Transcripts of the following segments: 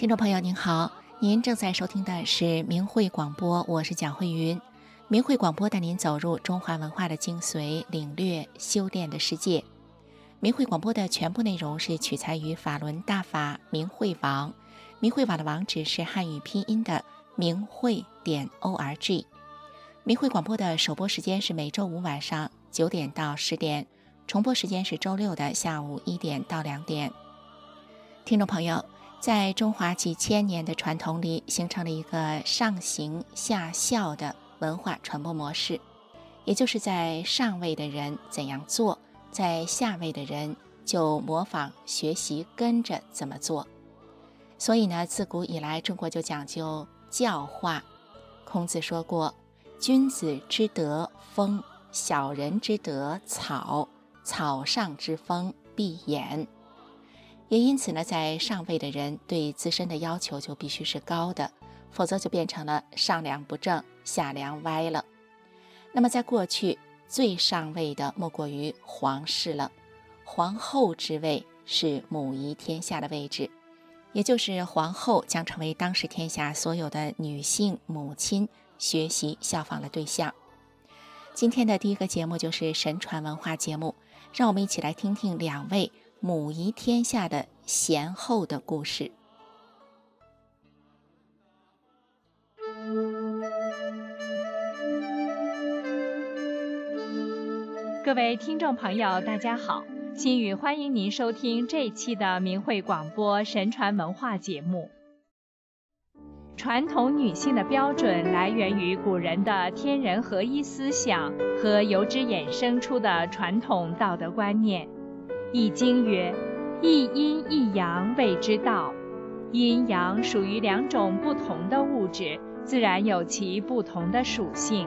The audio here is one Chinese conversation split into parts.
听众朋友您好，您正在收听的是明慧广播，我是蒋慧云。明慧广播带您走入中华文化的精髓，领略修炼的世界。明慧广播的全部内容是取材于法轮大法明慧网，明慧网的网址是汉语拼音的明慧点 o r g。明慧广播的首播时间是每周五晚上九点到十点，重播时间是周六的下午一点到两点。听众朋友。在中华几千年的传统里，形成了一个上行下效的文化传播模式，也就是在上位的人怎样做，在下位的人就模仿学习跟着怎么做。所以呢，自古以来中国就讲究教化。孔子说过：“君子之德风，小人之德草，草上之风必偃。”也因此呢，在上位的人对自身的要求就必须是高的，否则就变成了上梁不正下梁歪了。那么在过去，最上位的莫过于皇室了，皇后之位是母仪天下的位置，也就是皇后将成为当时天下所有的女性母亲学习效仿的对象。今天的第一个节目就是神传文化节目，让我们一起来听听两位。母仪天下的贤后的故事。各位听众朋友，大家好，心雨欢迎您收听这一期的明慧广播神传文化节目。传统女性的标准来源于古人的天人合一思想和由之衍生出的传统道德观念。易经曰：“一阴一阳谓之道。阴阳属于两种不同的物质，自然有其不同的属性。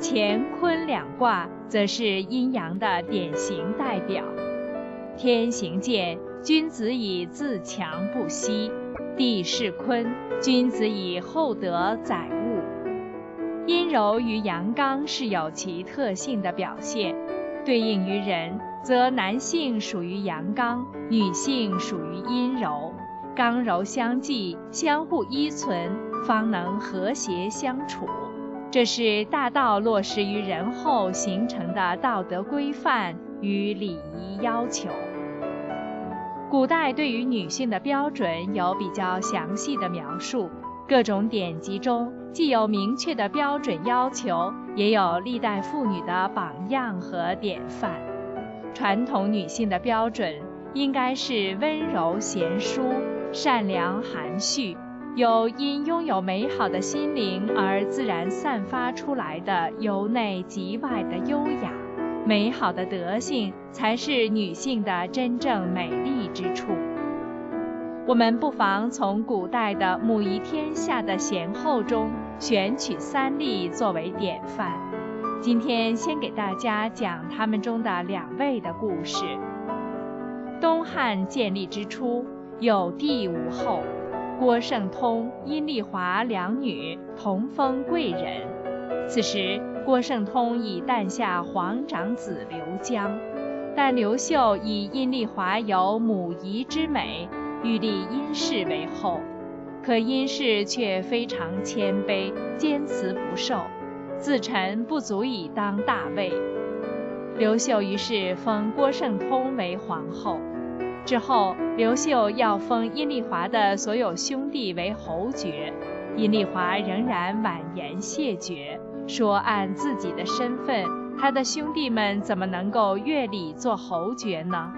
乾坤两卦则是阴阳的典型代表。天行健，君子以自强不息；地势坤，君子以厚德载物。阴柔与阳刚是有其特性的表现，对应于人。”则男性属于阳刚，女性属于阴柔，刚柔相济，相互依存，方能和谐相处。这是大道落实于人后形成的道德规范与礼仪要求。古代对于女性的标准有比较详细的描述，各种典籍中既有明确的标准要求，也有历代妇女的榜样和典范。传统女性的标准应该是温柔贤淑、善良含蓄，有因拥有美好的心灵而自然散发出来的由内及外的优雅、美好的德性，才是女性的真正美丽之处。我们不妨从古代的母仪天下的贤后中选取三例作为典范。今天先给大家讲他们中的两位的故事。东汉建立之初，有帝无后，郭圣通、阴丽华两女同封贵人。此时，郭圣通已诞下皇长子刘江，但刘秀以阴丽华有母仪之美，欲立殷氏为后，可殷氏却非常谦卑，坚持不受。自陈不足以当大位，刘秀于是封郭圣通为皇后。之后，刘秀要封阴丽华的所有兄弟为侯爵，阴丽华仍然婉言谢绝，说按自己的身份，他的兄弟们怎么能够越礼做侯爵呢？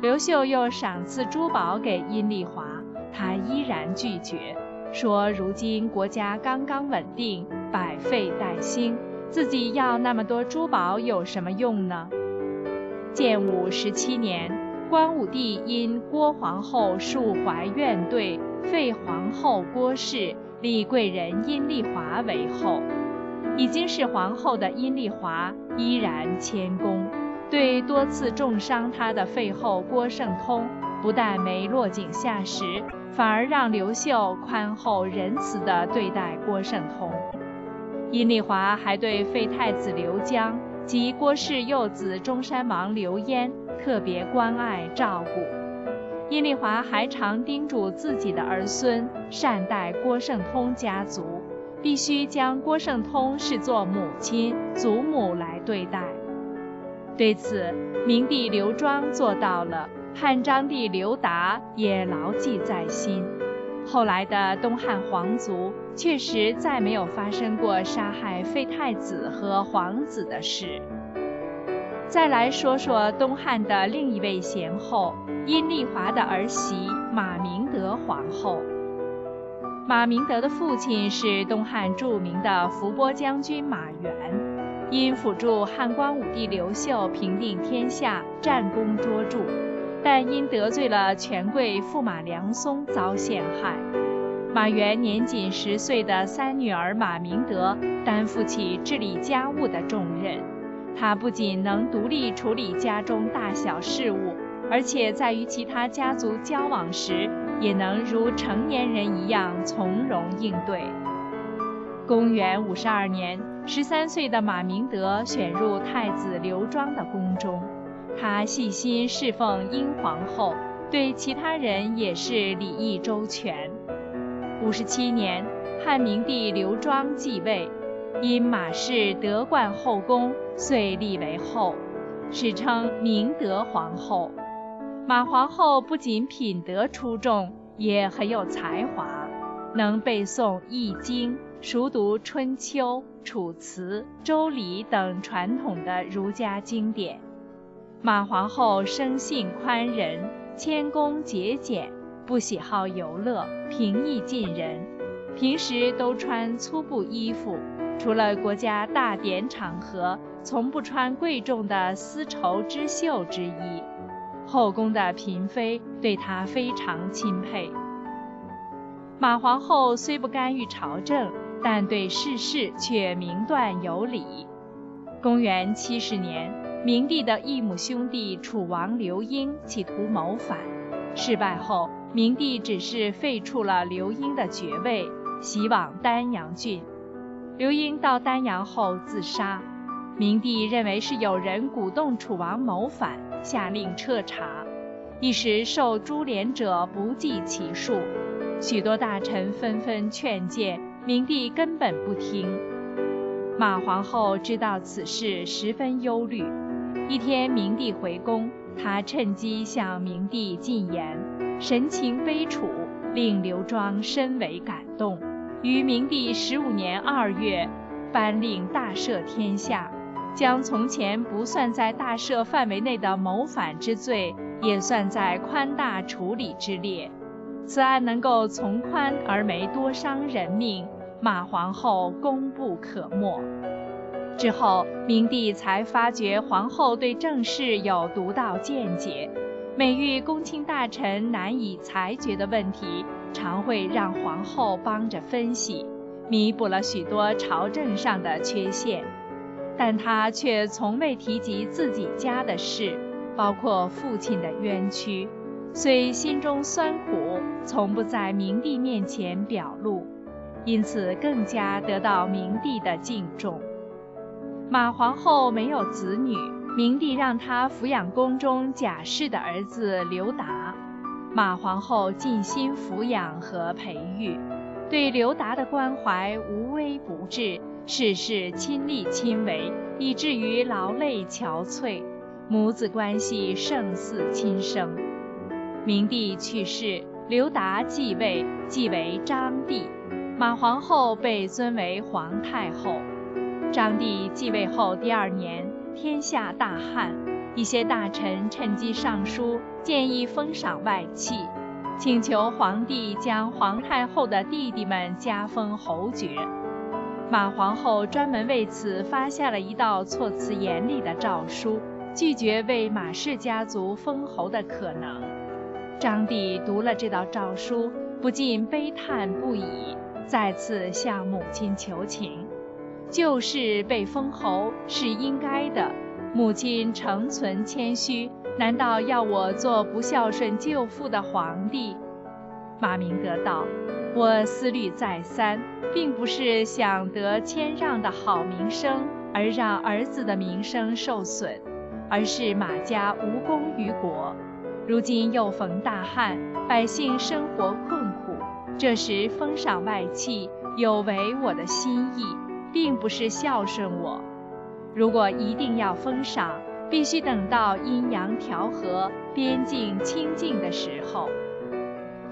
刘秀又赏赐珠宝给阴丽华，他依然拒绝，说如今国家刚刚稳定。百废待兴，自己要那么多珠宝有什么用呢？建武十七年，光武帝因郭皇后述怀怨怼，废皇后郭氏，立贵人阴丽华为后。已经是皇后的阴丽华依然谦恭，对多次重伤她的废后郭圣通，不但没落井下石，反而让刘秀宽厚仁慈地对待郭圣通。阴丽华还对废太子刘江及郭氏幼子中山王刘焉特别关爱照顾。阴丽华还常叮嘱自己的儿孙善待郭圣通家族，必须将郭圣通视作母亲、祖母来对待。对此，明帝刘庄做到了，汉章帝刘达也牢记在心。后来的东汉皇族确实再没有发生过杀害废太子和皇子的事。再来说说东汉的另一位贤后，阴丽华的儿媳马明德皇后。马明德的父亲是东汉著名的伏波将军马援，因辅助汉光武帝刘秀平定天下，战功卓著。但因得罪了权贵驸马梁松，遭陷害。马援年仅十岁的三女儿马明德担负起治理家务的重任。她不仅能独立处理家中大小事务，而且在与其他家族交往时，也能如成年人一样从容应对。公元五十二年，十三岁的马明德选入太子刘庄的宫中。他细心侍奉英皇后，对其他人也是礼义周全。五十七年，汉明帝刘庄继位，因马氏德冠后宫，遂立为后，史称明德皇后。马皇后不仅品德出众，也很有才华，能背诵《易经》，熟读《春秋》《楚辞》《周礼》等传统的儒家经典。马皇后生性宽仁，谦恭节俭，不喜好游乐，平易近人。平时都穿粗布衣服，除了国家大典场合，从不穿贵重的丝绸织绣之衣。后宫的嫔妃对她非常钦佩。马皇后虽不干预朝政，但对世事却明断有理。公元七十年。明帝的异母兄弟楚王刘英企图谋反，失败后，明帝只是废黜了刘英的爵位，徙往丹阳郡。刘英到丹阳后自杀，明帝认为是有人鼓动楚王谋反，下令彻查，一时受株连者不计其数，许多大臣纷纷劝谏，明帝根本不听。马皇后知道此事，十分忧虑。一天，明帝回宫，她趁机向明帝进言，神情悲楚，令刘庄深为感动。于明帝十五年二月，颁令大赦天下，将从前不算在大赦范围内的谋反之罪，也算在宽大处理之列。此案能够从宽而没多伤人命，马皇后功不可没。之后，明帝才发觉皇后对政事有独到见解，每遇公卿大臣难以裁决的问题，常会让皇后帮着分析，弥补了许多朝政上的缺陷。但他却从未提及自己家的事，包括父亲的冤屈，虽心中酸苦，从不在明帝面前表露，因此更加得到明帝的敬重。马皇后没有子女，明帝让她抚养宫中贾氏的儿子刘达。马皇后尽心抚养和培育，对刘达的关怀无微不至，事事亲力亲为，以至于劳累憔悴，母子关系胜似亲生。明帝去世，刘达继位，即为章帝，马皇后被尊为皇太后。章帝继位后第二年，天下大旱，一些大臣趁机上书，建议封赏外戚，请求皇帝将皇太后的弟弟们加封侯爵。马皇后专门为此发下了一道措辞严厉的诏书，拒绝为马氏家族封侯的可能。张帝读了这道诏书，不禁悲叹不已，再次向母亲求情。旧事被封侯是应该的，母亲诚存谦虚，难道要我做不孝顺舅父的皇帝？马明德道：“我思虑再三，并不是想得谦让的好名声而让儿子的名声受损，而是马家无功于国。如今又逢大旱，百姓生活困苦。这时封赏外戚，有违我的心意，并不是孝顺我。如果一定要封赏，必须等到阴阳调和、边境清静的时候。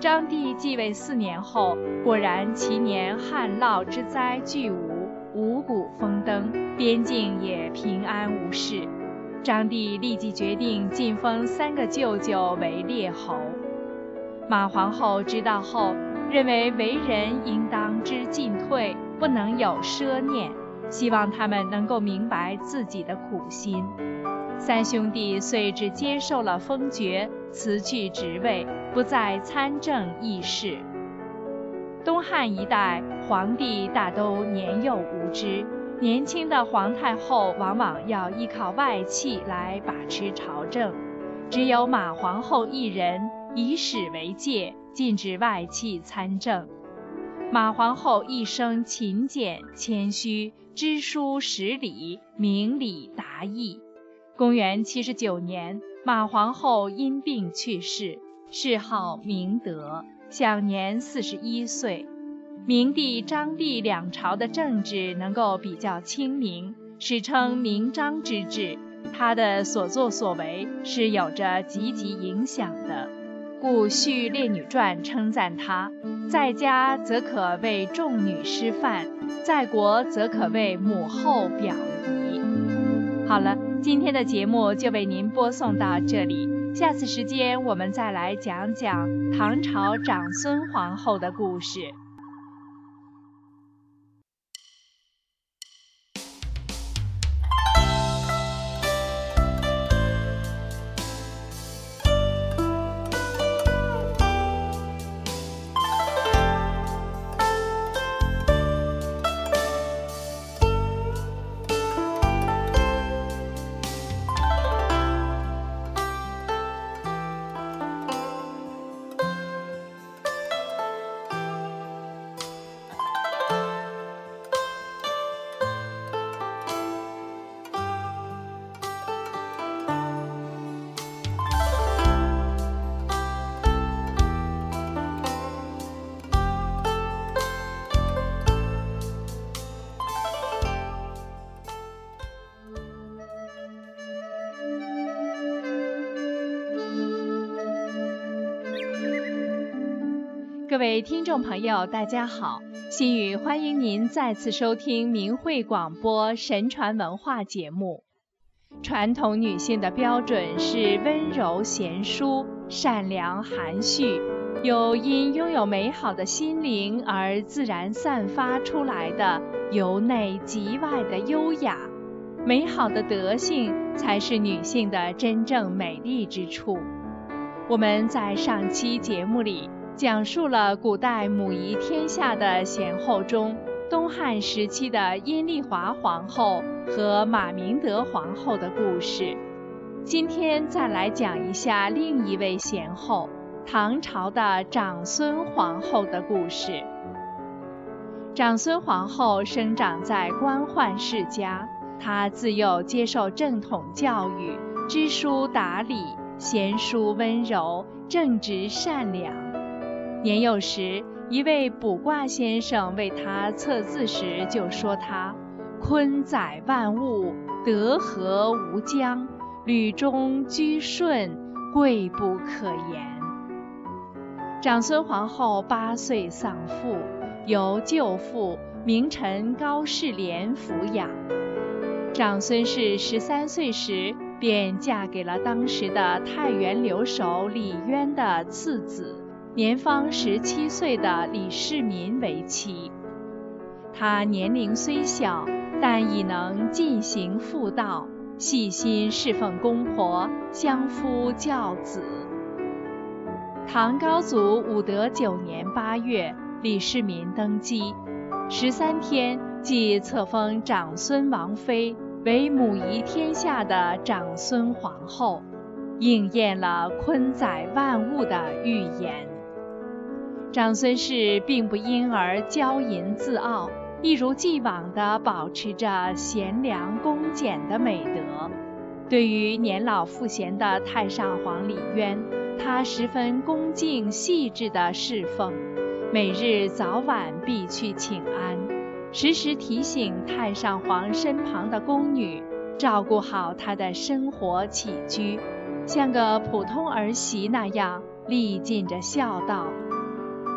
张帝继位四年后，果然其年旱涝之灾俱无，五谷丰登，边境也平安无事。张帝立即决定晋封三个舅舅为列侯。马皇后知道后，认为为人应当知进退，不能有奢念。希望他们能够明白自己的苦心。三兄弟遂只接受了封爵，辞去职位，不再参政议事。东汉一代皇帝大都年幼无知，年轻的皇太后往往要依靠外戚来把持朝政，只有马皇后一人以史为戒，禁止外戚参政。马皇后一生勤俭谦虚。知书识礼，明理达义。公元七十九年，马皇后因病去世，谥号明德，享年四十一岁。明帝、章帝两朝的政治能够比较清明，史称明章之治。他的所作所为是有着积极影响的。故《续列女传》称赞他，在家则可为众女师范，在国则可为母后表仪。好了，今天的节目就为您播送到这里，下次时间我们再来讲讲唐朝长孙皇后的故事。听众朋友，大家好，心雨欢迎您再次收听明慧广播神传文化节目。传统女性的标准是温柔贤淑、善良含蓄，有因拥有美好的心灵而自然散发出来的由内及外的优雅。美好的德性才是女性的真正美丽之处。我们在上期节目里。讲述了古代母仪天下的贤后中，东汉时期的阴丽华皇后和马明德皇后的故事。今天再来讲一下另一位贤后，唐朝的长孙皇后的故事。长孙皇后生长在官宦世家，她自幼接受正统教育，知书达理，贤淑温柔，正直善良。年幼时，一位卜卦先生为他测字时就说他：“坤载万物，德和无疆，履中居顺，贵不可言。”长孙皇后八岁丧父，由舅父名臣高士廉抚养。长孙氏十三岁时便嫁给了当时的太原留守李渊的次子。年方十七岁的李世民为妻，他年龄虽小，但已能尽行妇道，细心侍奉公婆，相夫教子。唐高祖武德九年八月，李世民登基，十三天即册封长孙王妃为母仪天下的长孙皇后，应验了坤载万物的预言。长孙氏并不因而骄淫自傲，一如既往地保持着贤良恭俭的美德。对于年老赋闲的太上皇李渊，他十分恭敬细致地侍奉，每日早晚必去请安，时时提醒太上皇身旁的宫女照顾好他的生活起居，像个普通儿媳那样历尽着孝道。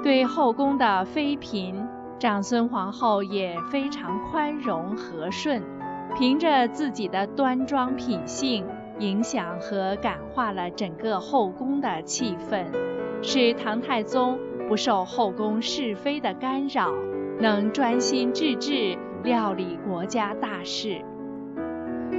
对后宫的妃嫔，长孙皇后也非常宽容和顺，凭着自己的端庄品性。影响和感化了整个后宫的气氛，使唐太宗不受后宫是非的干扰，能专心致志料理国家大事。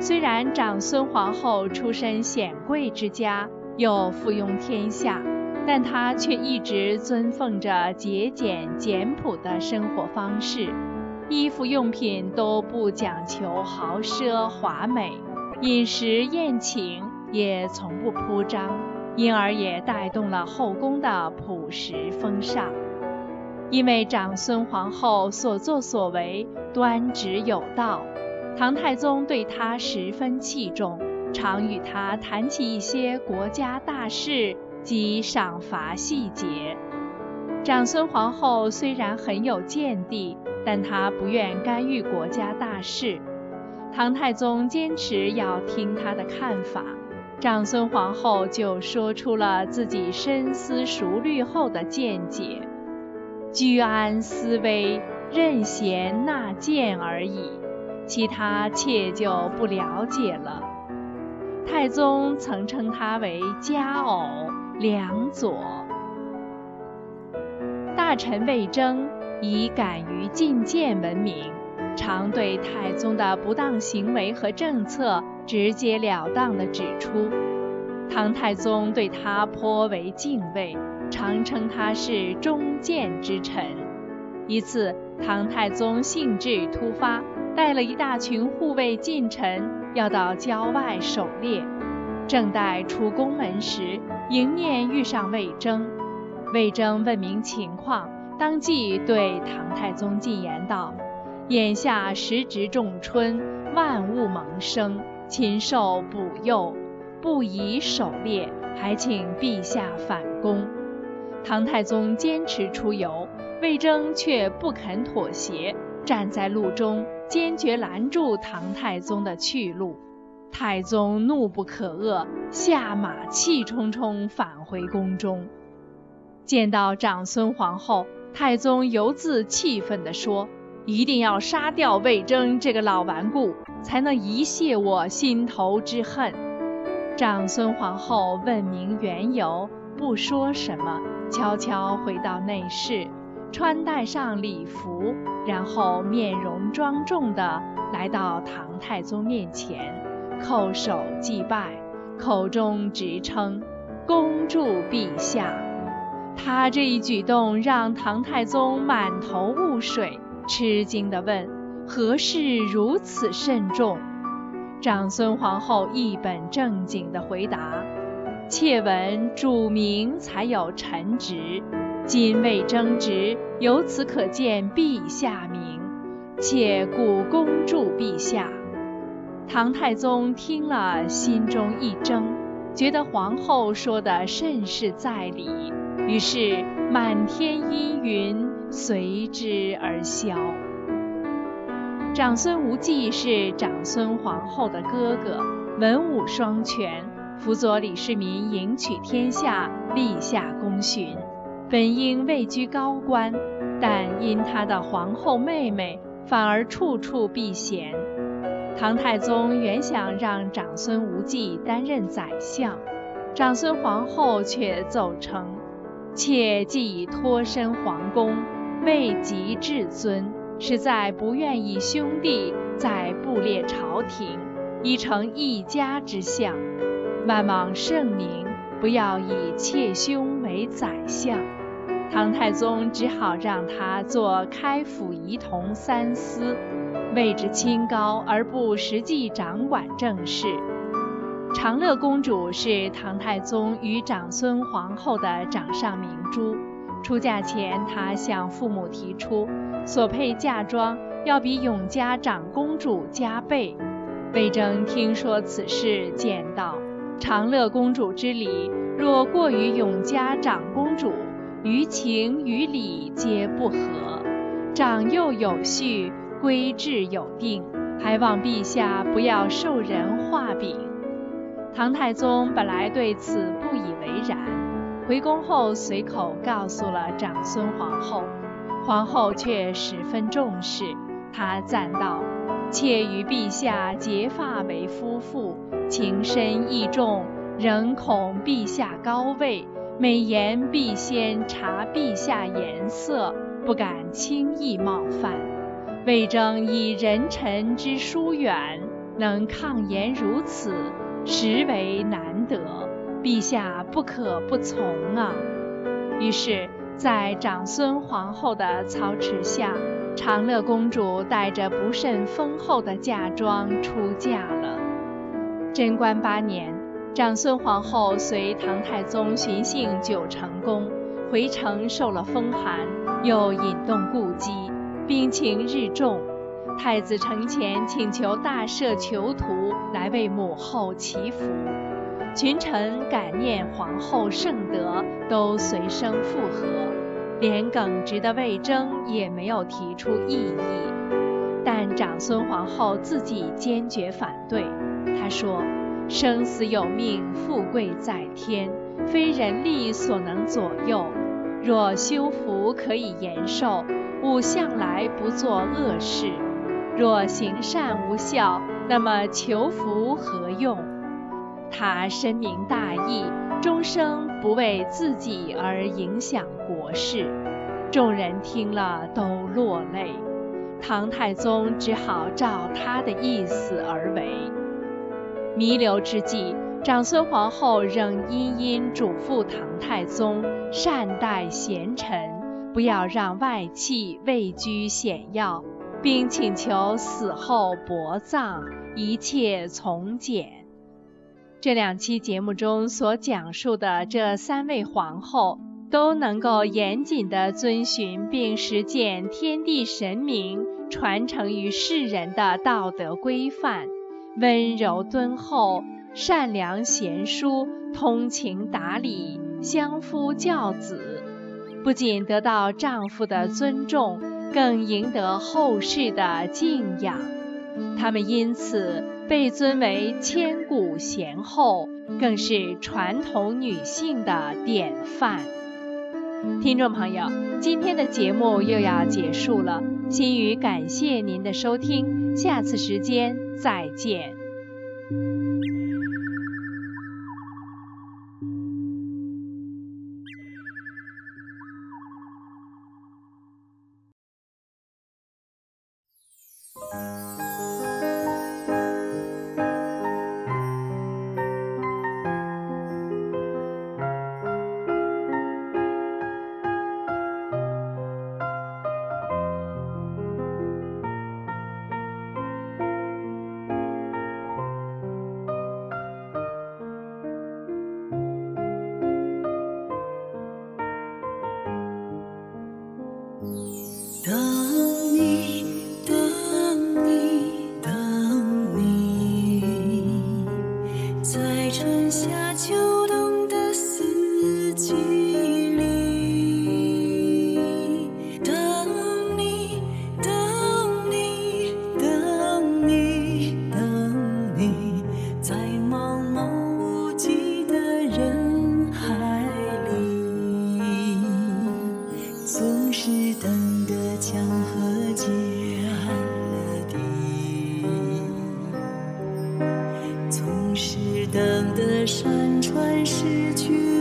虽然长孙皇后出身显贵之家，又附庸天下，但他却一直尊奉着节俭简朴的生活方式，衣服用品都不讲求豪奢华美。饮食宴请也从不铺张，因而也带动了后宫的朴实风尚。因为长孙皇后所作所为端直有道，唐太宗对她十分器重，常与她谈起一些国家大事及赏罚细节。长孙皇后虽然很有见地，但她不愿干预国家大事。唐太宗坚持要听他的看法，长孙皇后就说出了自己深思熟虑后的见解：居安思危，任贤纳谏而已，其他妾就不了解了。太宗曾称她为佳偶良佐。大臣魏征以敢于进谏闻名。常对太宗的不当行为和政策直截了当地指出，唐太宗对他颇为敬畏，常称他是忠谏之臣。一次，唐太宗兴致突发，带了一大群护卫近臣要到郊外狩猎，正待出宫门时，迎面遇上魏征。魏征问明情况，当即对唐太宗进言道。眼下时值仲春，万物萌生，禽兽补幼，不宜狩猎，还请陛下返宫。唐太宗坚持出游，魏征却不肯妥协，站在路中，坚决拦住唐太宗的去路。太宗怒不可遏，下马气冲冲返回宫中。见到长孙皇后，太宗犹自气愤地说。一定要杀掉魏征这个老顽固，才能一泄我心头之恨。长孙皇后问明缘由，不说什么，悄悄回到内室，穿戴上礼服，然后面容庄重地来到唐太宗面前，叩首祭拜，口中直称“恭祝陛下”。他这一举动让唐太宗满头雾水。吃惊地问：“何事如此慎重？”长孙皇后一本正经地回答：“妾闻主名才有臣职，今未争职，由此可见陛下名，妾故恭祝陛下。”唐太宗听了，心中一怔，觉得皇后说的甚是在理，于是满天阴云。随之而消。长孙无忌是长孙皇后的哥哥，文武双全，辅佐李世民迎娶天下，立下功勋，本应位居高官，但因他的皇后妹妹，反而处处避嫌。唐太宗原想让长孙无忌担任宰相，长孙皇后却奏称：“妾既已脱身皇宫。”位极至尊，实在不愿意兄弟在布列朝廷，已成一家之相。万望圣明，不要以妾兄为宰相。唐太宗只好让他做开府仪同三司，位置清高而不实际掌管政事。长乐公主是唐太宗与长孙皇后的掌上明珠。出嫁前，她向父母提出，所配嫁妆要比永嘉长公主加倍。魏征听说此事，见道：长乐公主之礼，若过于永嘉长公主，于情于理皆不合。长幼有序，规制有定，还望陛下不要受人画饼。唐太宗本来对此不以为然，回宫后随口告诉了长孙皇后，皇后却十分重视。她赞道：“妾与陛下结发为夫妇，情深意重，仍恐陛下高位，每言必先察陛下颜色，不敢轻易冒犯。魏征以人臣之疏远，能抗言如此。”实为难得，陛下不可不从啊！于是，在长孙皇后的操持下，长乐公主带着不甚丰厚的嫁妆出嫁了。贞观八年，长孙皇后随唐太宗巡幸九成宫，回城受了风寒，又引动故疾，病情日重。太子承前请求大赦囚徒来为母后祈福，群臣感念皇后圣德，都随声附和，连耿直的魏征也没有提出异议。但长孙皇后自己坚决反对，她说：“生死有命，富贵在天，非人力所能左右。若修福可以延寿，吾向来不做恶事。”若行善无效，那么求福何用？他深明大义，终生不为自己而影响国事。众人听了都落泪。唐太宗只好照他的意思而为。弥留之际，长孙皇后仍殷殷嘱咐唐太宗善待贤臣，不要让外戚位居显要。并请求死后薄葬，一切从简。这两期节目中所讲述的这三位皇后，都能够严谨地遵循并实践天地神明传承于世人的道德规范，温柔敦厚、善良贤淑、通情达理、相夫教子，不仅得到丈夫的尊重。更赢得后世的敬仰，她们因此被尊为千古贤后，更是传统女性的典范。听众朋友，今天的节目又要结束了，心语感谢您的收听，下次时间再见。等的山川失去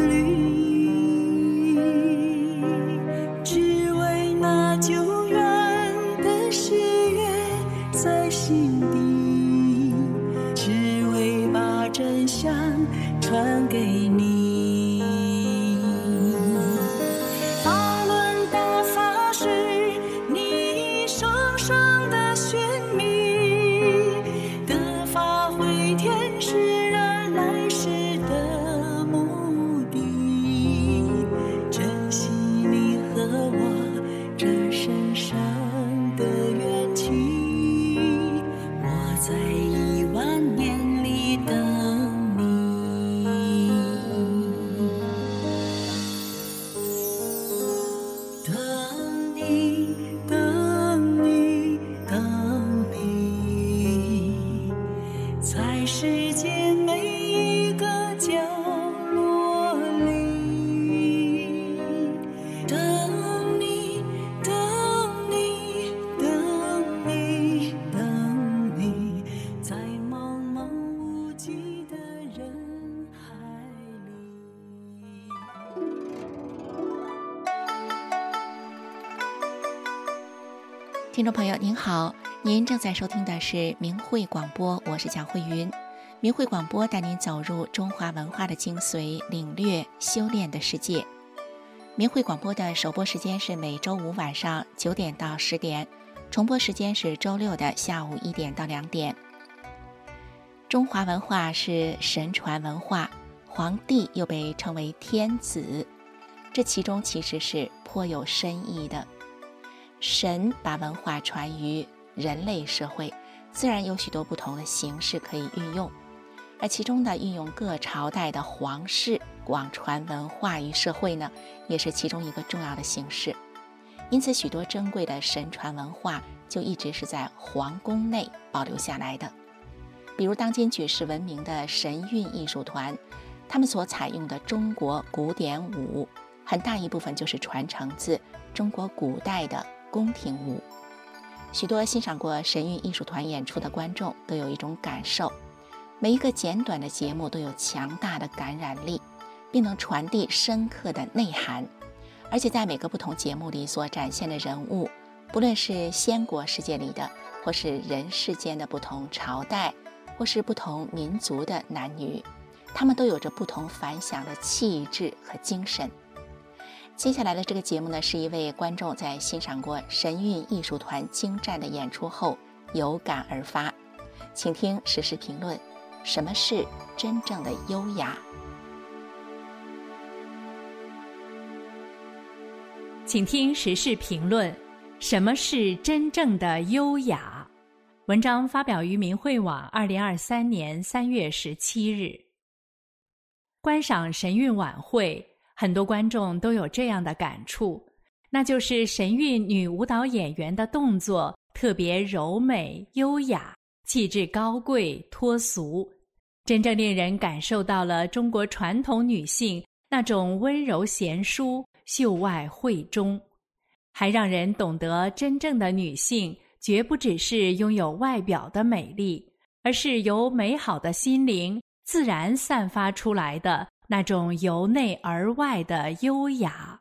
在收听的是明慧广播，我是蒋慧云。明慧广播带您走入中华文化的精髓，领略修炼的世界。明慧广播的首播时间是每周五晚上九点到十点，重播时间是周六的下午一点到两点。中华文化是神传文化，皇帝又被称为天子，这其中其实是颇有深意的。神把文化传于人类社会，自然有许多不同的形式可以运用，而其中的运用各朝代的皇室广传文化于社会呢，也是其中一个重要的形式。因此，许多珍贵的神传文化就一直是在皇宫内保留下来的。比如，当今举世闻名的神韵艺术团，他们所采用的中国古典舞，很大一部分就是传承自中国古代的。宫廷舞，许多欣赏过神韵艺术团演出的观众都有一种感受：每一个简短的节目都有强大的感染力，并能传递深刻的内涵。而且在每个不同节目里所展现的人物，不论是仙国世界里的，或是人世间的不同朝代，或是不同民族的男女，他们都有着不同凡响的气质和精神。接下来的这个节目呢，是一位观众在欣赏过神韵艺术团精湛的演出后有感而发，请听实时评论：什么是真正的优雅？请听时事评论：什么是真正的优雅？文章发表于明慧网，二零二三年三月十七日。观赏神韵晚会。很多观众都有这样的感触，那就是神韵女舞蹈演员的动作特别柔美优雅，气质高贵脱俗，真正令人感受到了中国传统女性那种温柔贤淑、秀外慧中，还让人懂得真正的女性绝不只是拥有外表的美丽，而是由美好的心灵自然散发出来的。那种由内而外的优雅。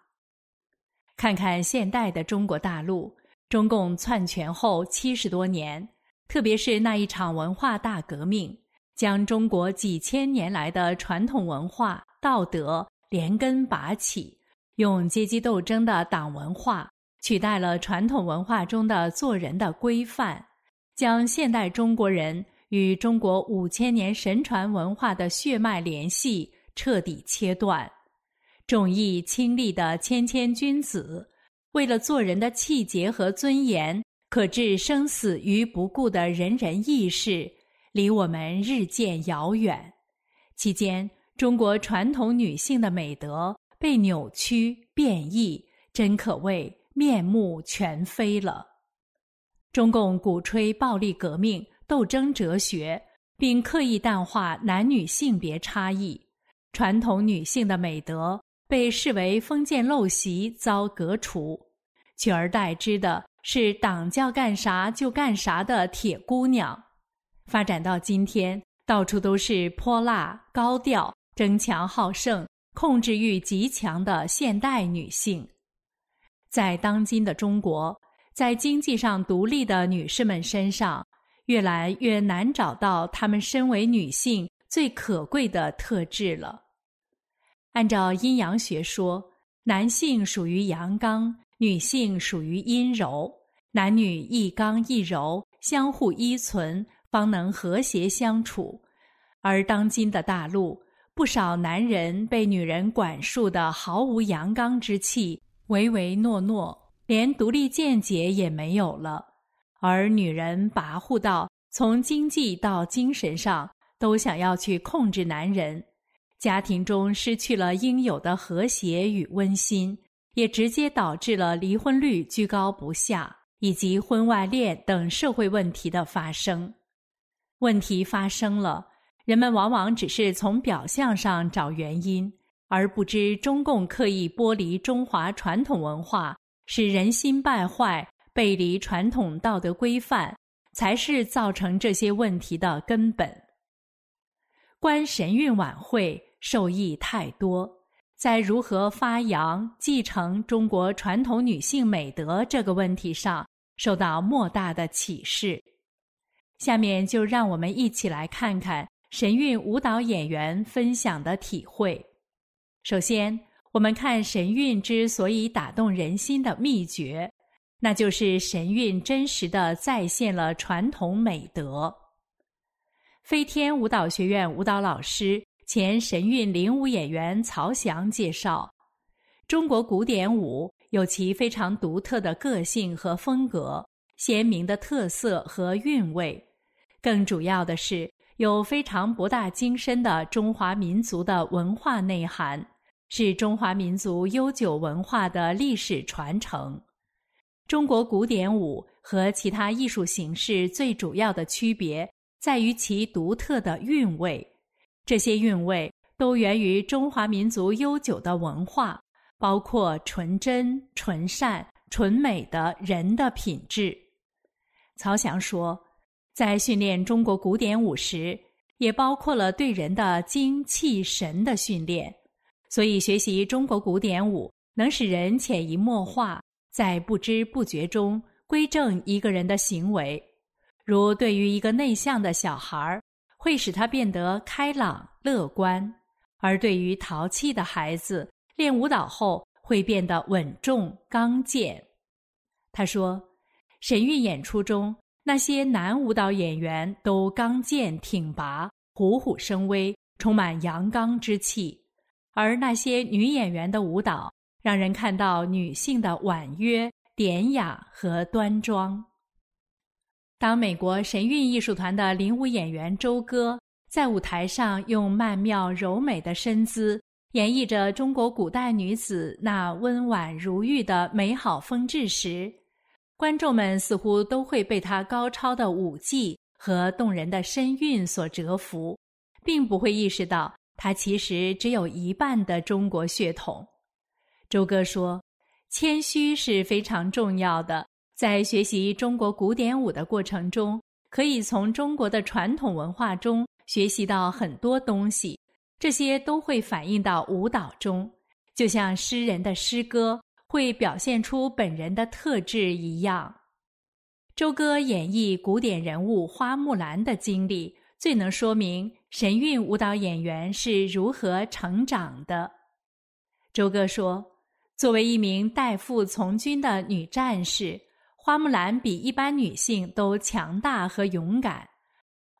看看现代的中国大陆，中共篡权后七十多年，特别是那一场文化大革命，将中国几千年来的传统文化道德连根拔起，用阶级斗争的党文化取代了传统文化中的做人的规范，将现代中国人与中国五千年神传文化的血脉联系。彻底切断，重义轻利的谦谦君子，为了做人的气节和尊严，可置生死于不顾的人人义士，离我们日渐遥远。期间，中国传统女性的美德被扭曲变异，真可谓面目全非了。中共鼓吹暴力革命斗争哲学，并刻意淡化男女性别差异。传统女性的美德被视为封建陋习，遭革除，取而代之的是党叫干啥就干啥的铁姑娘。发展到今天，到处都是泼辣、高调、争强好胜、控制欲极强的现代女性。在当今的中国，在经济上独立的女士们身上，越来越难找到她们身为女性。最可贵的特质了。按照阴阳学说，男性属于阳刚，女性属于阴柔，男女一刚一柔，相互依存，方能和谐相处。而当今的大陆，不少男人被女人管束的毫无阳刚之气，唯唯诺诺，连独立见解也没有了；而女人跋扈到从经济到精神上。都想要去控制男人，家庭中失去了应有的和谐与温馨，也直接导致了离婚率居高不下，以及婚外恋等社会问题的发生。问题发生了，人们往往只是从表象上找原因，而不知中共刻意剥离中华传统文化，使人心败坏，背离传统道德规范，才是造成这些问题的根本。观神韵晚会受益太多，在如何发扬、继承中国传统女性美德这个问题上，受到莫大的启示。下面就让我们一起来看看神韵舞蹈演员分享的体会。首先，我们看神韵之所以打动人心的秘诀，那就是神韵真实的再现了传统美德。飞天舞蹈学院舞蹈老师、前神韵领舞演员曹翔介绍，中国古典舞有其非常独特的个性和风格，鲜明的特色和韵味。更主要的是，有非常博大精深的中华民族的文化内涵，是中华民族悠久文化的历史传承。中国古典舞和其他艺术形式最主要的区别在于其独特的韵味，这些韵味都源于中华民族悠久的文化，包括纯真、纯善、纯美的人的品质。曹翔说。在训练中国古典舞时，也包括了对人的精气神的训练，所以学习中国古典舞能使人潜移默化，在不知不觉中归正一个人的行为。如对于一个内向的小孩，会使他变得开朗乐观；而对于淘气的孩子，练舞蹈后会变得稳重刚健。他说，神韵演出中。那些男舞蹈演员都刚健挺拔、虎虎生威，充满阳刚之气；而那些女演员的舞蹈，让人看到女性的婉约、典雅和端庄。当美国神韵艺术团的领舞演员周歌在舞台上用曼妙柔美的身姿演绎着中国古代女子那温婉如玉的美好风致时，观众们似乎都会被他高超的舞技和动人的身韵所折服，并不会意识到他其实只有一半的中国血统。周哥说：“谦虚是非常重要的，在学习中国古典舞的过程中，可以从中国的传统文化中学习到很多东西，这些都会反映到舞蹈中，就像诗人的诗歌。”会表现出本人的特质一样。周歌演绎古典人物花木兰的经历，最能说明神韵舞蹈演员是如何成长的。周歌说：“作为一名代父从军的女战士，花木兰比一般女性都强大和勇敢。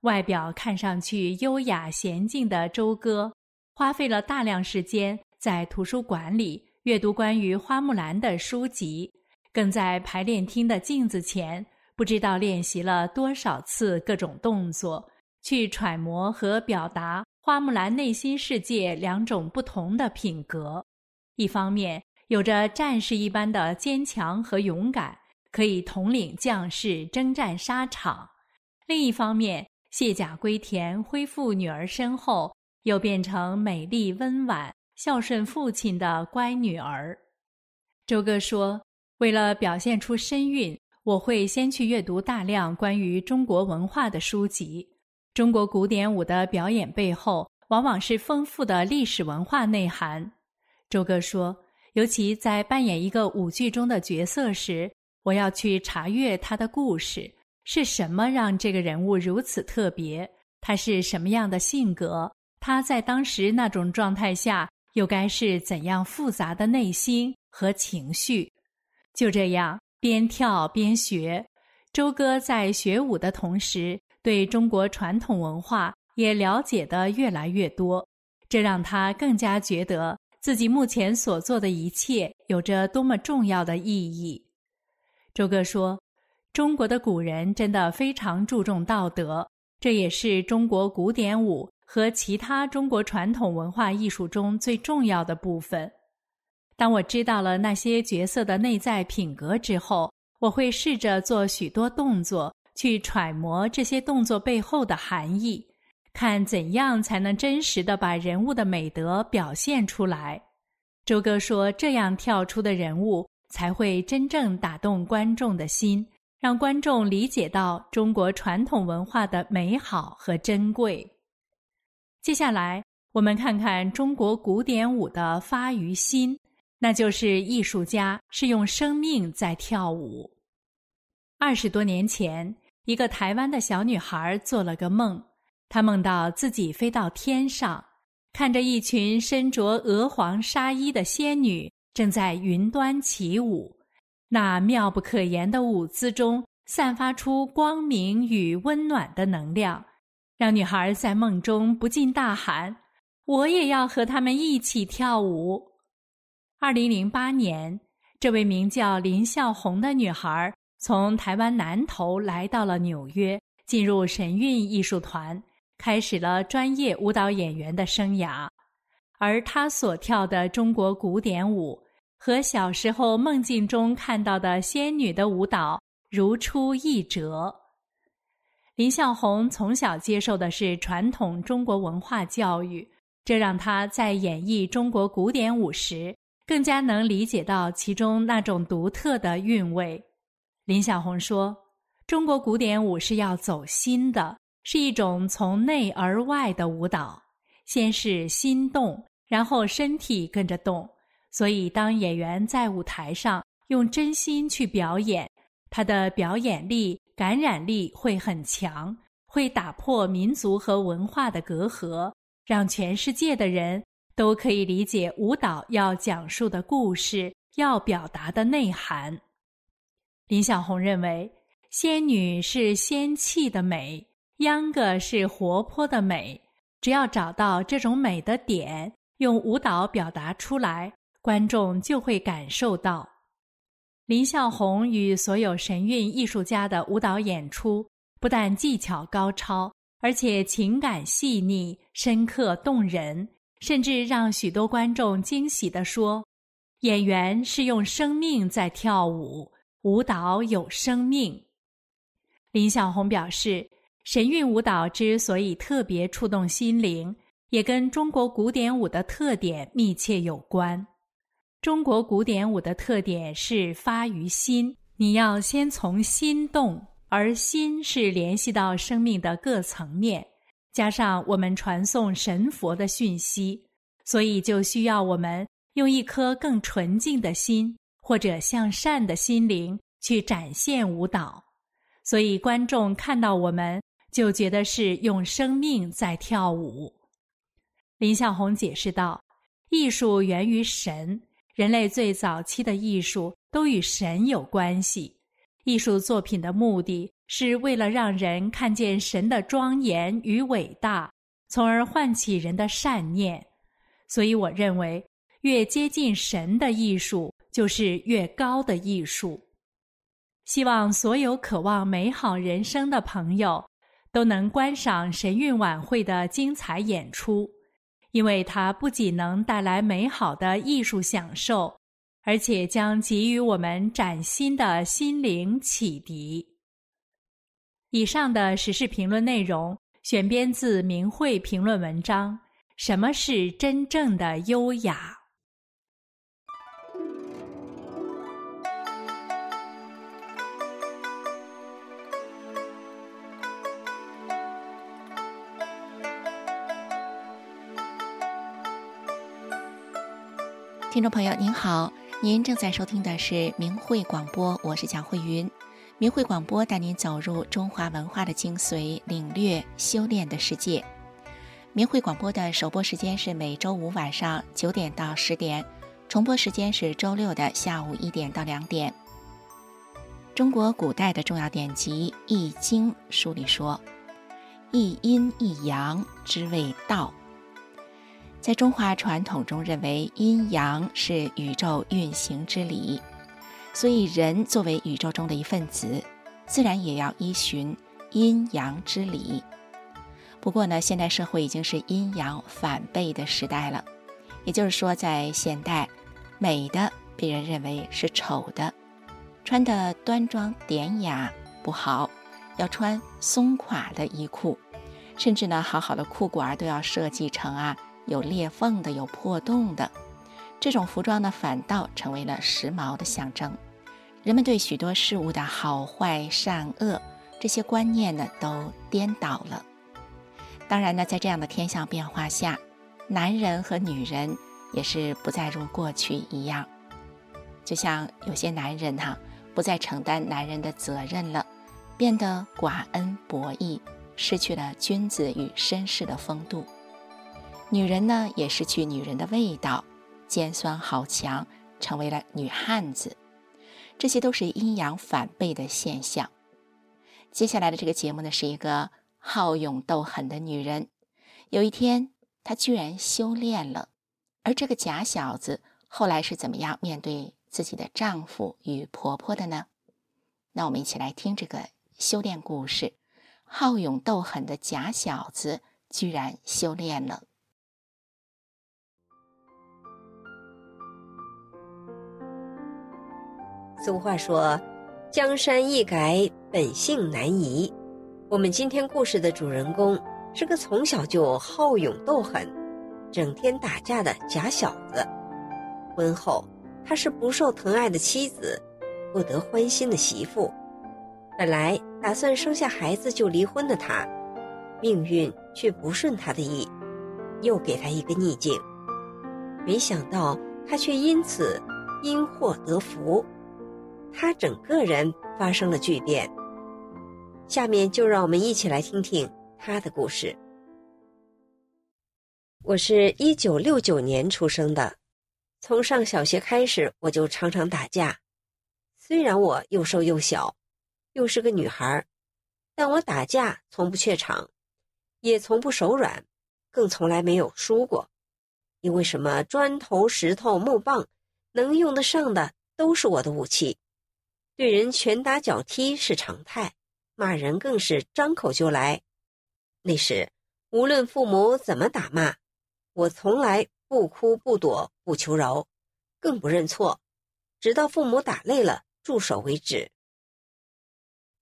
外表看上去优雅娴静的周歌，花费了大量时间在图书馆里。”阅读关于花木兰的书籍，更在排练厅的镜子前不知道练习了多少次各种动作，去揣摩和表达花木兰内心世界两种不同的品格：一方面有着战士一般的坚强和勇敢，可以统领将士征战沙场；另一方面，卸甲归田、恢复女儿身后，又变成美丽温婉。孝顺父亲的乖女儿，周哥说：“为了表现出身孕，我会先去阅读大量关于中国文化的书籍。中国古典舞的表演背后，往往是丰富的历史文化内涵。”周哥说：“尤其在扮演一个舞剧中的角色时，我要去查阅他的故事，是什么让这个人物如此特别？他是什么样的性格？他在当时那种状态下。”又该是怎样复杂的内心和情绪？就这样边跳边学，周哥在学舞的同时，对中国传统文化也了解的越来越多。这让他更加觉得自己目前所做的一切有着多么重要的意义。周哥说：“中国的古人真的非常注重道德，这也是中国古典舞。”和其他中国传统文化艺术中最重要的部分。当我知道了那些角色的内在品格之后，我会试着做许多动作，去揣摩这些动作背后的含义，看怎样才能真实的把人物的美德表现出来。周哥说：“这样跳出的人物才会真正打动观众的心，让观众理解到中国传统文化的美好和珍贵。”接下来，我们看看中国古典舞的发于心，那就是艺术家是用生命在跳舞。二十多年前，一个台湾的小女孩做了个梦，她梦到自己飞到天上，看着一群身着鹅黄纱衣的仙女正在云端起舞，那妙不可言的舞姿中散发出光明与温暖的能量，让女孩在梦中不禁大喊：“我也要和他们一起跳舞。”二零零八年，这位名叫林孝红的女孩。从台湾南投来到了纽约，进入神韵艺术团，开始了专业舞蹈演员的生涯。而他所跳的中国古典舞，和小时候梦境中看到的仙女的舞蹈如出一辙。林孝红从小接受的是传统中国文化教育，这让他在演绎中国古典舞时，更加能理解到其中那种独特的韵味。林小红说：“中国古典舞是要走心的，是一种从内而外的舞蹈。先是心动，然后身体跟着动。所以，当演员在舞台上用真心去表演，他的表演力、感染力会很强，会打破民族和文化的隔阂，让全世界的人都可以理解舞蹈要讲述的故事，要表达的内涵。”林小红认为，仙女是仙气的美，秧歌是活泼的美。只要找到这种美的点，用舞蹈表达出来，观众就会感受到。林小红与所有神韵艺术家的舞蹈演出，不但技巧高超，而且情感细腻、深刻动人，甚至让许多观众惊喜地说：“演员是用生命在跳舞。”舞蹈有生命。林小红表示，神韵舞蹈之所以特别触动心灵，也跟中国古典舞的特点密切有关。中国古典舞的特点是发于心，你要先从心动，而心是联系到生命的各层面，加上我们传送神佛的讯息，所以就需要我们用一颗更纯净的心。或者向善的心灵去展现舞蹈，所以观众看到我们就觉得是用生命在跳舞。林向红解释道：“艺术源于神，人类最早期的艺术都与神有关系。艺术作品的目的是为了让人看见神的庄严与伟大，从而唤起人的善念。所以，我认为越接近神的艺术。”就是越高的艺术。希望所有渴望美好人生的朋友都能观赏神韵晚会的精彩演出，因为它不仅能带来美好的艺术享受，而且将给予我们崭新的心灵启迪。以上的时事评论内容选编自明慧评论文章。什么是真正的优雅？听众朋友您好，您正在收听的是明慧广播，我是蒋慧云。明慧广播带您走入中华文化的精髓，领略修炼的世界。明慧广播的首播时间是每周五晚上九点到十点，重播时间是周六的下午一点到两点。中国古代的重要典籍《易经》书里说：“一阴一阳之谓道。”在中华传统中，认为阴阳是宇宙运行之理，所以人作为宇宙中的一份子，自然也要依循阴阳之理。不过呢，现代社会已经是阴阳反背的时代了，也就是说，在现代，美的被人认为是丑的，穿的端庄典雅不好，要穿松垮的衣裤，甚至呢，好好的裤管都要设计成啊。有裂缝的，有破洞的，这种服装呢，反倒成为了时髦的象征。人们对许多事物的好坏善恶这些观念呢，都颠倒了。当然呢，在这样的天象变化下，男人和女人也是不再如过去一样。就像有些男人哈，不再承担男人的责任了，变得寡恩薄义，失去了君子与绅士的风度。女人呢，也失去女人的味道，尖酸好强，成为了女汉子。这些都是阴阳反背的现象。接下来的这个节目呢，是一个好勇斗狠的女人。有一天，她居然修炼了。而这个假小子后来是怎么样面对自己的丈夫与婆婆的呢？那我们一起来听这个修炼故事。好勇斗狠的假小子居然修炼了。俗话说：“江山易改，本性难移。”我们今天故事的主人公是个从小就好勇斗狠。整天打架的假小子，婚后他是不受疼爱的妻子，不得欢心的媳妇。本来打算生下孩子就离婚的他，命运却不顺他的意，又给他一个逆境。没想到他却因此因祸得福，他整个人发生了巨变。下面就让我们一起来听听他的故事。我是一九六九年出生的，从上小学开始我就常常打架。虽然我又瘦又小，又是个女孩，但我打架从不怯场，也从不手软，更从来没有输过。因为什么砖头、石头、木棒，能用得上的都是我的武器。对人拳打脚踢是常态，骂人更是张口就来。那时无论父母怎么打骂。我从来不哭不躲不求饶，更不认错，直到父母打累了住手为止。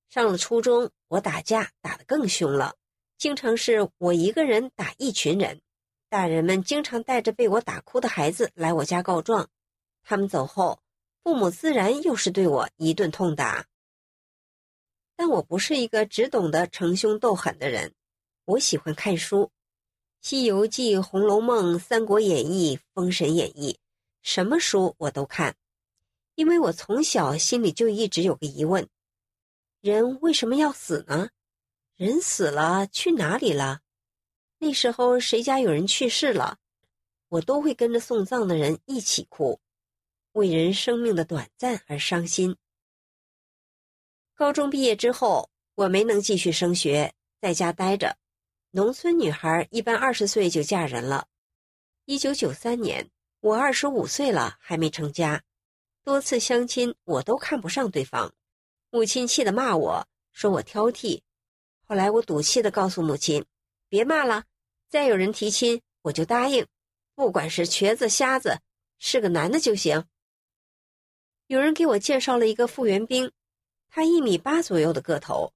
上了初中，我打架打得更凶了，经常是我一个人打一群人。大人们经常带着被我打哭的孩子来我家告状，他们走后，父母自然又是对我一顿痛打。但我不是一个只懂得逞凶斗狠的人，我喜欢看书。《西游记》《红楼梦》《三国演义》《封神演义》，什么书我都看，因为我从小心里就一直有个疑问：人为什么要死呢？人死了去哪里了？那时候谁家有人去世了，我都会跟着送葬的人一起哭，为人生命的短暂而伤心。高中毕业之后，我没能继续升学，在家待着。农村女孩一般二十岁就嫁人了。一九九三年，我二十五岁了还没成家，多次相亲我都看不上对方，母亲气得骂我说我挑剔。后来我赌气的告诉母亲：“别骂了，再有人提亲我就答应，不管是瘸子瞎子，是个男的就行。”有人给我介绍了一个复员兵，他一米八左右的个头，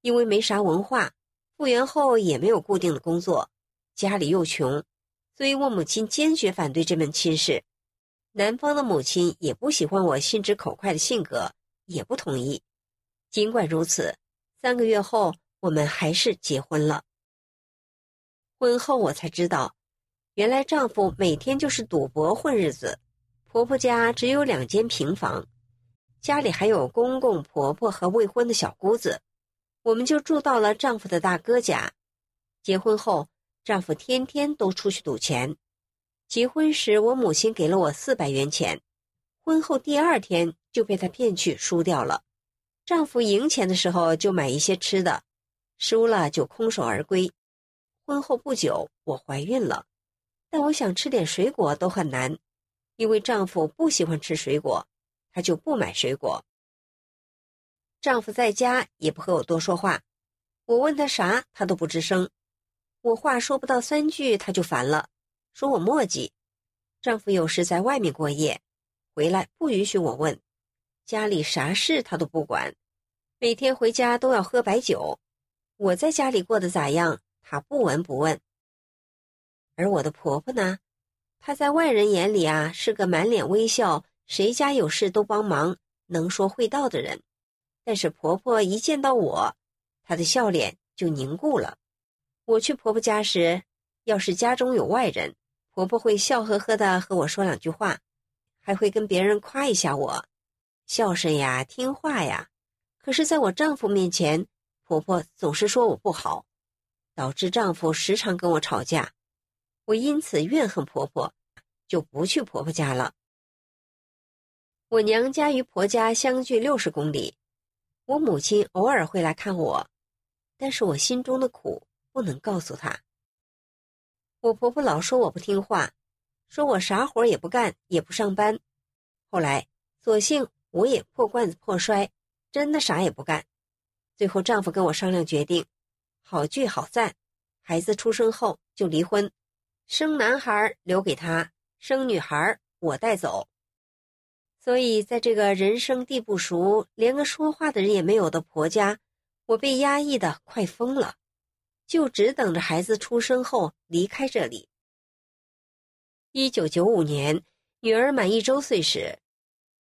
因为没啥文化。复员后也没有固定的工作，家里又穷，所以我母亲坚决反对这门亲事。男方的母亲也不喜欢我心直口快的性格，也不同意。尽管如此，三个月后我们还是结婚了。婚后我才知道，原来丈夫每天就是赌博混日子。婆婆家只有两间平房，家里还有公公婆婆和未婚的小姑子。我们就住到了丈夫的大哥家。结婚后，丈夫天天都出去赌钱。结婚时，我母亲给了我四百元钱，婚后第二天就被他骗去输掉了。丈夫赢钱的时候就买一些吃的，输了就空手而归。婚后不久，我怀孕了，但我想吃点水果都很难，因为丈夫不喜欢吃水果，她就不买水果。丈夫在家也不和我多说话，我问他啥，他都不吱声。我话说不到三句，他就烦了，说我磨叽。丈夫有时在外面过夜，回来不允许我问，家里啥事他都不管，每天回家都要喝白酒。我在家里过得咋样，他不闻不问。而我的婆婆呢，她在外人眼里啊是个满脸微笑，谁家有事都帮忙，能说会道的人。但是婆婆一见到我，她的笑脸就凝固了。我去婆婆家时，要是家中有外人，婆婆会笑呵呵的和我说两句话，还会跟别人夸一下我。孝顺呀，听话呀。可是，在我丈夫面前，婆婆总是说我不好，导致丈夫时常跟我吵架。我因此怨恨婆婆，就不去婆婆家了。我娘家与婆家相距六十公里，我母亲偶尔会来看我，但是我心中的苦不能告诉她。我婆婆老说我不听话，说我啥活也不干，也不上班。后来，索性我也破罐子破摔，真的啥也不干。最后，丈夫跟我商量决定，好聚好散，孩子出生后就离婚，生男孩留给他，生女孩我带走。所以，在这个人生地不熟、连个说话的人也没有的婆家，我被压抑的快疯了，就只等着孩子出生后离开这里。一九九五年。女儿满一周岁时，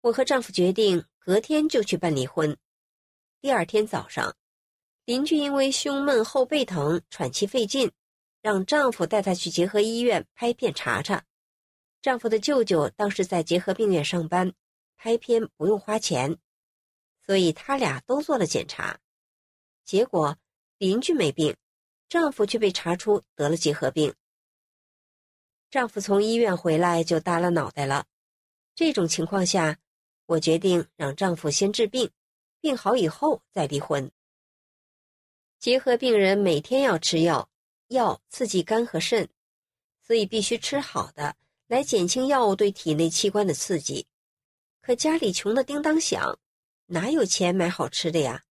我和丈夫决定隔天就去办离婚。第二天早上，邻居因为胸闷、后背疼、喘气费劲，让丈夫带她去结合医院拍片查查。丈夫的舅舅当时在结合病院上班，拍片不用花钱，所以他俩都做了检查。结果邻居没病，丈夫却被查出得了结核病。丈夫从医院回来就耷了脑袋了，这种情况下，我决定让丈夫先治病，病好以后再离婚。结核病人每天要吃药，药刺激肝和肾，所以必须吃好的来减轻药物对体内器官的刺激。可家里穷的叮当响，哪有钱买好吃的呀？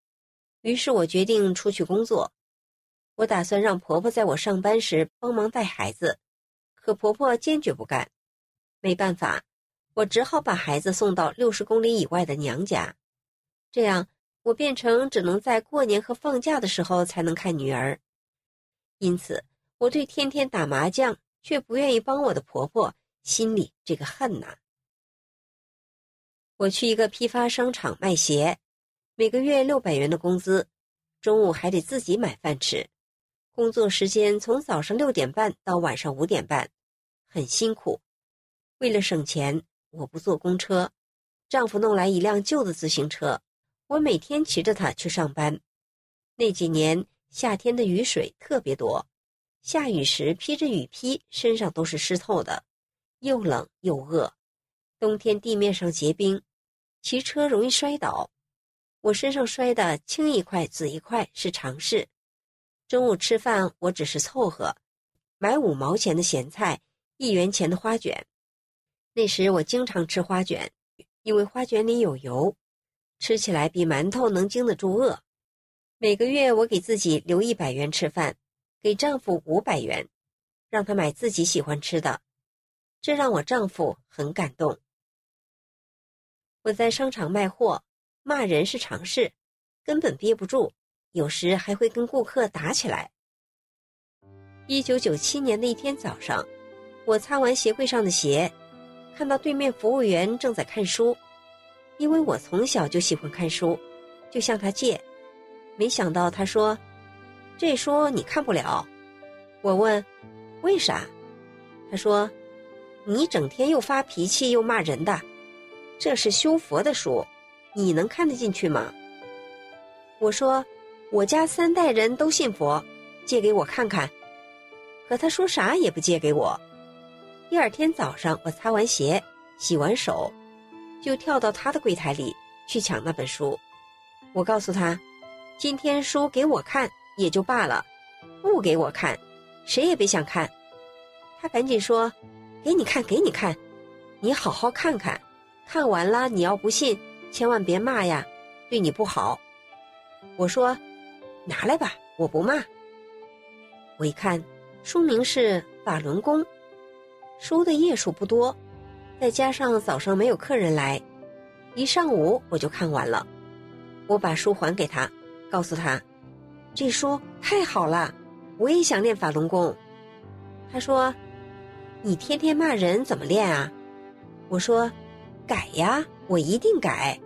于是我决定出去工作，我打算让婆婆在我上班时帮忙带孩子。可婆婆坚决不干，没办法，我只好把孩子送到六十公里以外的娘家，这样我变成只能在过年和放假的时候才能看女儿。因此，我对天天打麻将却不愿意帮我的婆婆心里这个恨呐。我去一个批发商场卖鞋，每个月六百元的工资，中午还得自己买饭吃，工作时间从早上六点半到晚上五点半。很辛苦，为了省钱，我不坐公车，丈夫弄来一辆旧的自行车，我每天骑着它去上班。那几年夏天的雨水特别多，下雨时披着雨披，身上都是湿透的，又冷又饿。冬天地面上结冰，骑车容易摔倒，我身上摔的青一块紫一块是常事。中午吃饭我只是凑合，买五毛钱的咸菜。一元钱的花卷，那时我经常吃花卷，因为花卷里有油，吃起来比馒头能经得住饿。每个月我给自己留一百元吃饭，给丈夫五百元，让他买自己喜欢吃的，这让我丈夫很感动。我在商场卖货，骂人是常事，根本憋不住，有时还会跟顾客打起来。一九九七年的一天早上。我擦完鞋柜上的鞋，看到对面服务员正在看书，因为我从小就喜欢看书，就向他借。没想到他说：“这书你看不了。”我问：“为啥？”他说：“你整天又发脾气又骂人的，这是修佛的书，你能看得进去吗？”我说：“我家三代人都信佛，借给我看看。”可他说啥也不借给我。第二天早上，我擦完鞋、洗完手，就跳到他的柜台里去抢那本书。我告诉他：“今天书给我看也就罢了，不给我看，谁也别想看。”他赶紧说：“给你看，给你看，你好好看看。看完了，你要不信，千万别骂呀，对你不好。”我说：“拿来吧，我不骂。”我一看，书名是《法轮功》。书的页数不多，再加上早上没有客人来，一上午我就看完了。我把书还给他，告诉他：“这书太好了，我也想练法轮功。”他说：“你天天骂人，怎么练啊？”我说：“改呀，我一定改。”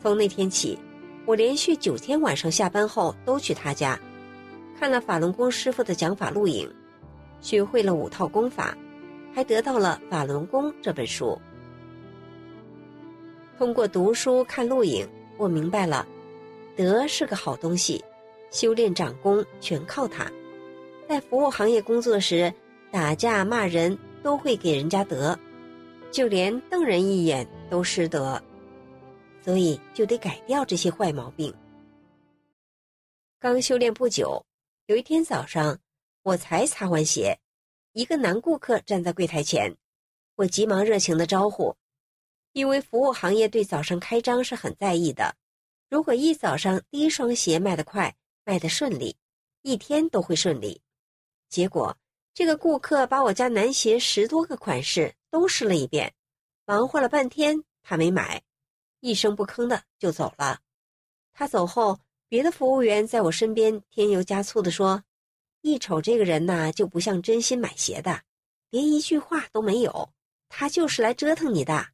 从那天起，我连续九天晚上下班后都去他家，看了法轮功师傅的讲法录影。学会了五套功法，还得到了《法轮功》这本书。通过读书看录影，我明白了，德是个好东西，修炼长功全靠它。在服务行业工作时，打架骂人都会给人家德，就连瞪人一眼都失德，所以就得改掉这些坏毛病。刚修炼不久，有一天早上，我才擦完鞋，一个男顾客站在柜台前，我急忙热情的招呼，因为服务行业对早上开张是很在意的，如果一早上第一双鞋卖得快，卖得顺利，一天都会顺利。结果。这个顾客把我家男鞋十多个款式都试了一遍，忙活了半天，他没买，一声不吭的就走了。他走后，别的服务员在我身边添油加醋的说：“一瞅这个人呐，就不像真心买鞋的，连一句话都没有，他就是来折腾你的。”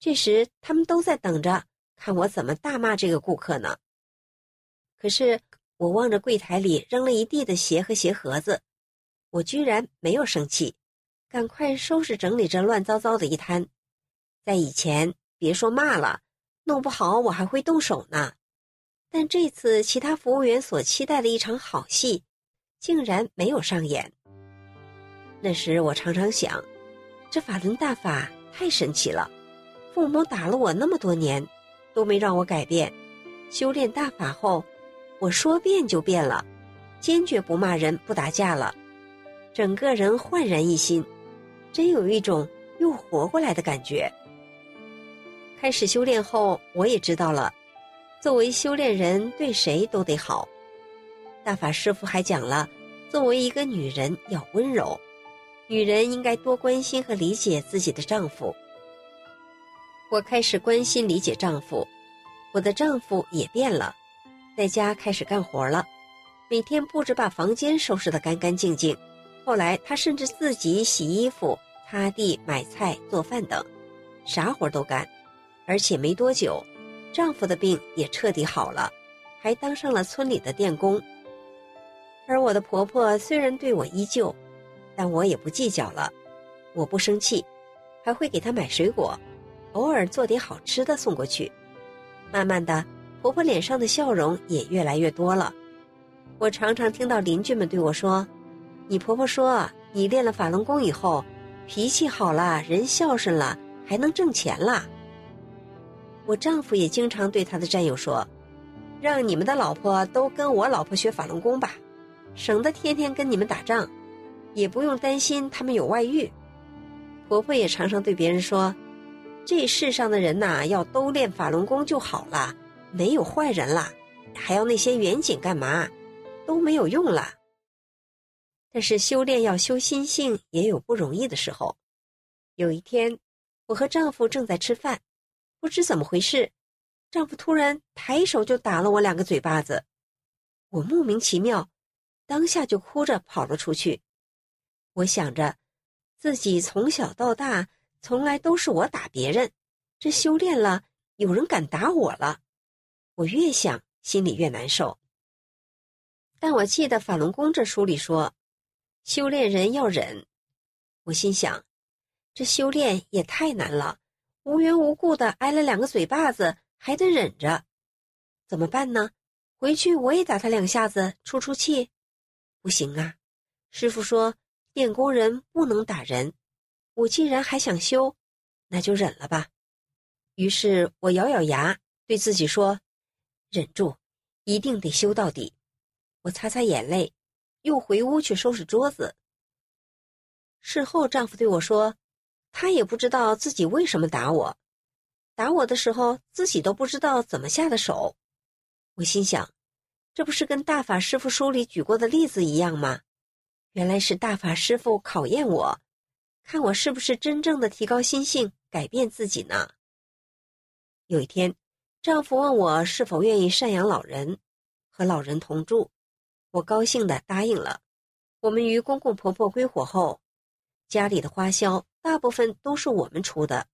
这时，他们都在等着看我怎么大骂这个顾客呢。可是，我望着柜台里扔了一地的鞋和鞋盒子。我居然没有生气，赶快收拾整理这乱糟糟的一摊。在以前，别说骂了，弄不好我还会动手呢。但这次其他服务员所期待的一场好戏，竟然没有上演。那时我常常想，这法轮大法太神奇了。父母打了我那么多年，都没让我改变。修炼大法后，我说变就变了，坚决不骂人、不打架了。整个人焕然一新，真有一种又活过来的感觉。开始修炼后，我也知道了，作为修炼人，对谁都得好。大法师傅还讲了，作为一个女人要温柔，女人应该多关心和理解自己的丈夫。我开始关心理解丈夫，我的丈夫也变了，在家开始干活了，每天不止把房间收拾得干干净净。后来，他甚至自己洗衣服、擦地、买菜、做饭等，啥活都干。而且没多久，丈夫的病也彻底好了，还当上了村里的电工。而我的婆婆虽然对我依旧，但我也不计较了。我不生气，还会给她买水果，偶尔做点好吃的送过去。慢慢的，婆婆脸上的笑容也越来越多了。我常常听到邻居们对我说。你婆婆说，你练了法轮功以后，脾气好了，人孝顺了，还能挣钱了。我丈夫也经常对他的战友说：“让你们的老婆都跟我老婆学法轮功吧，省得天天跟你们打仗，也不用担心他们有外遇。”婆婆也常常对别人说：“这世上的人呐，要都练法轮功就好了，没有坏人了，还要那些远景干嘛？都没有用了。”但是修炼要修心性，也有不容易的时候。有一天，我和丈夫正在吃饭，不知怎么回事，丈夫突然抬手就打了我两个嘴巴子。我莫名其妙，当下就哭着跑了出去。我想着，自己从小到大从来都是我打别人，这修炼了，有人敢打我了。我越想，心里越难受。但我记得《法轮功》这书里说。修炼人要忍，我心想，这修炼也太难了，无缘无故的挨了两个嘴巴子，还得忍着，怎么办呢？回去我也打他两下子，出出气，不行啊！师傅说，练功人不能打人，我既然还想修，那就忍了吧。于是我咬咬牙，对自己说：忍住，一定得修到底。我擦擦眼泪。又回屋去收拾桌子。事后，丈夫对我说：“他也不知道自己为什么打我，打我的时候自己都不知道怎么下的手。”我心想，这不是跟大法师傅书里举过的例子一样吗？原来是大法师傅考验我，看我是不是真正的提高心性，改变自己呢。有一天，丈夫问我是否愿意赡养老人，和老人同住。我高兴的答应了。我们与公公婆婆归伙后，家里的花销大部分都是我们出的。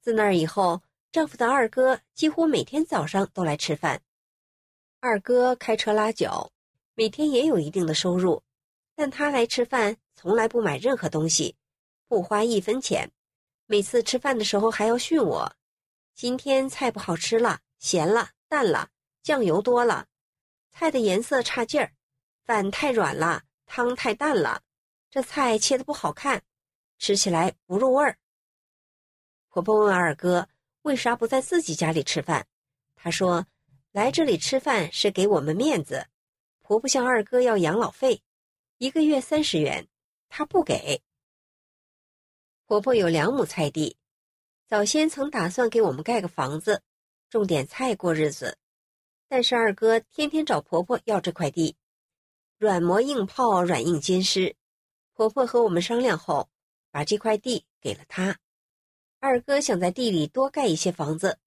自那以后，丈夫的二哥几乎每天早上都来吃饭。二哥开车拉脚，每天也有一定的收入，但他来吃饭从来不买任何东西，不花一分钱。每次吃饭的时候还要训我：“今天菜不好吃了，咸了，淡了，酱油多了，菜的颜色差劲儿，饭太软了，汤太淡了，这菜切的不好看，吃起来不入味儿。婆婆问二哥为啥不在自己家里吃饭，他说来这里吃饭是给我们面子。婆婆向二哥要养老费，一个月三十元，他不给。婆婆有两亩菜地，早先曾打算给我们盖个房子，种点菜过日子，但是二哥天天找婆婆要这块地，软磨硬泡，软硬兼施。婆婆和我们商量后，把这块地给了他。二哥想在地里多盖一些房子，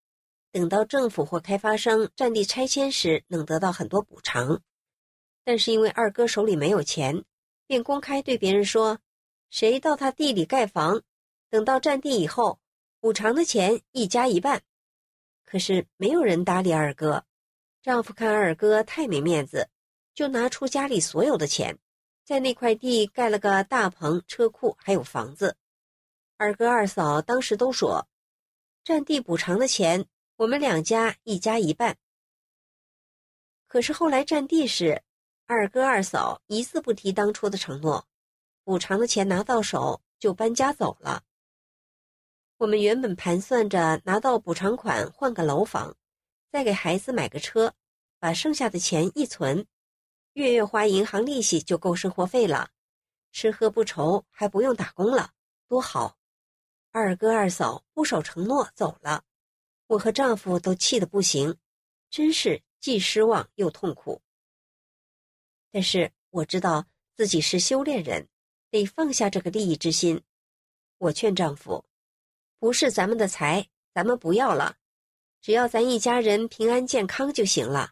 等到政府或开发商占地拆迁时，能得到很多补偿。但是因为二哥手里没有钱，便公开对别人说：“谁到他地里盖房？”等到占地以后，补偿的钱一家一半。可是没有人搭理二哥。丈夫看二哥太没面子，就拿出家里所有的钱，在那块地盖了个大棚、车库，还有房子。二哥二嫂当时都说：“占地补偿的钱，我们两家一家一半。”可是后来占地时，二哥二嫂一字不提当初的承诺，补偿的钱拿到手就搬家走了。我们原本盘算着拿到补偿款换个楼房，再给孩子买个车，把剩下的钱一存，月月花银行利息就够生活费了，吃喝不愁，还不用打工了，多好！二哥二嫂不守承诺走了，我和丈夫都气得不行，真是既失望又痛苦。但是我知道自己是修炼人，得放下这个利益之心。我劝丈夫。不是咱们的财，咱们不要了，只要咱一家人平安健康就行了。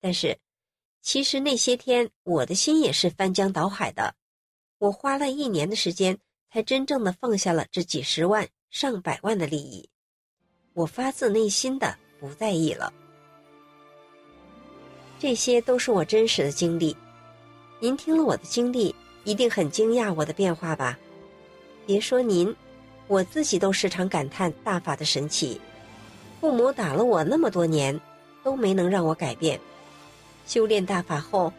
但是，其实那些天我的心也是翻江倒海的，我花了一年的时间才真正的放下了这几十万、上百万的利益，我发自内心的不在意了。这些都是我真实的经历，您听了我的经历，一定很惊讶我的变化吧？别说您。我自己都时常感叹大法的神奇，父母打了我那么多年，都没能让我改变。修炼大法后，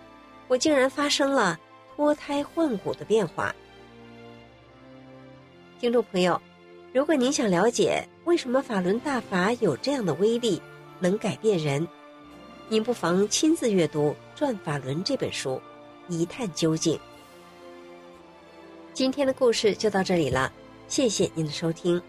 我竟然发生了脱胎换骨的变化。听众朋友，如果您想了解为什么法轮大法有这样的威力，能改变人，您不妨亲自阅读《转法轮》这本书，一探究竟。今天的故事就到这里了。谢谢您的收听。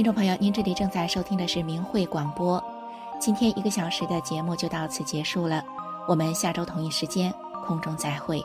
听众朋友，您这里正在收听的是明慧广播。今天一个小时的节目就到此结束了，我们下周同一时间空中再会。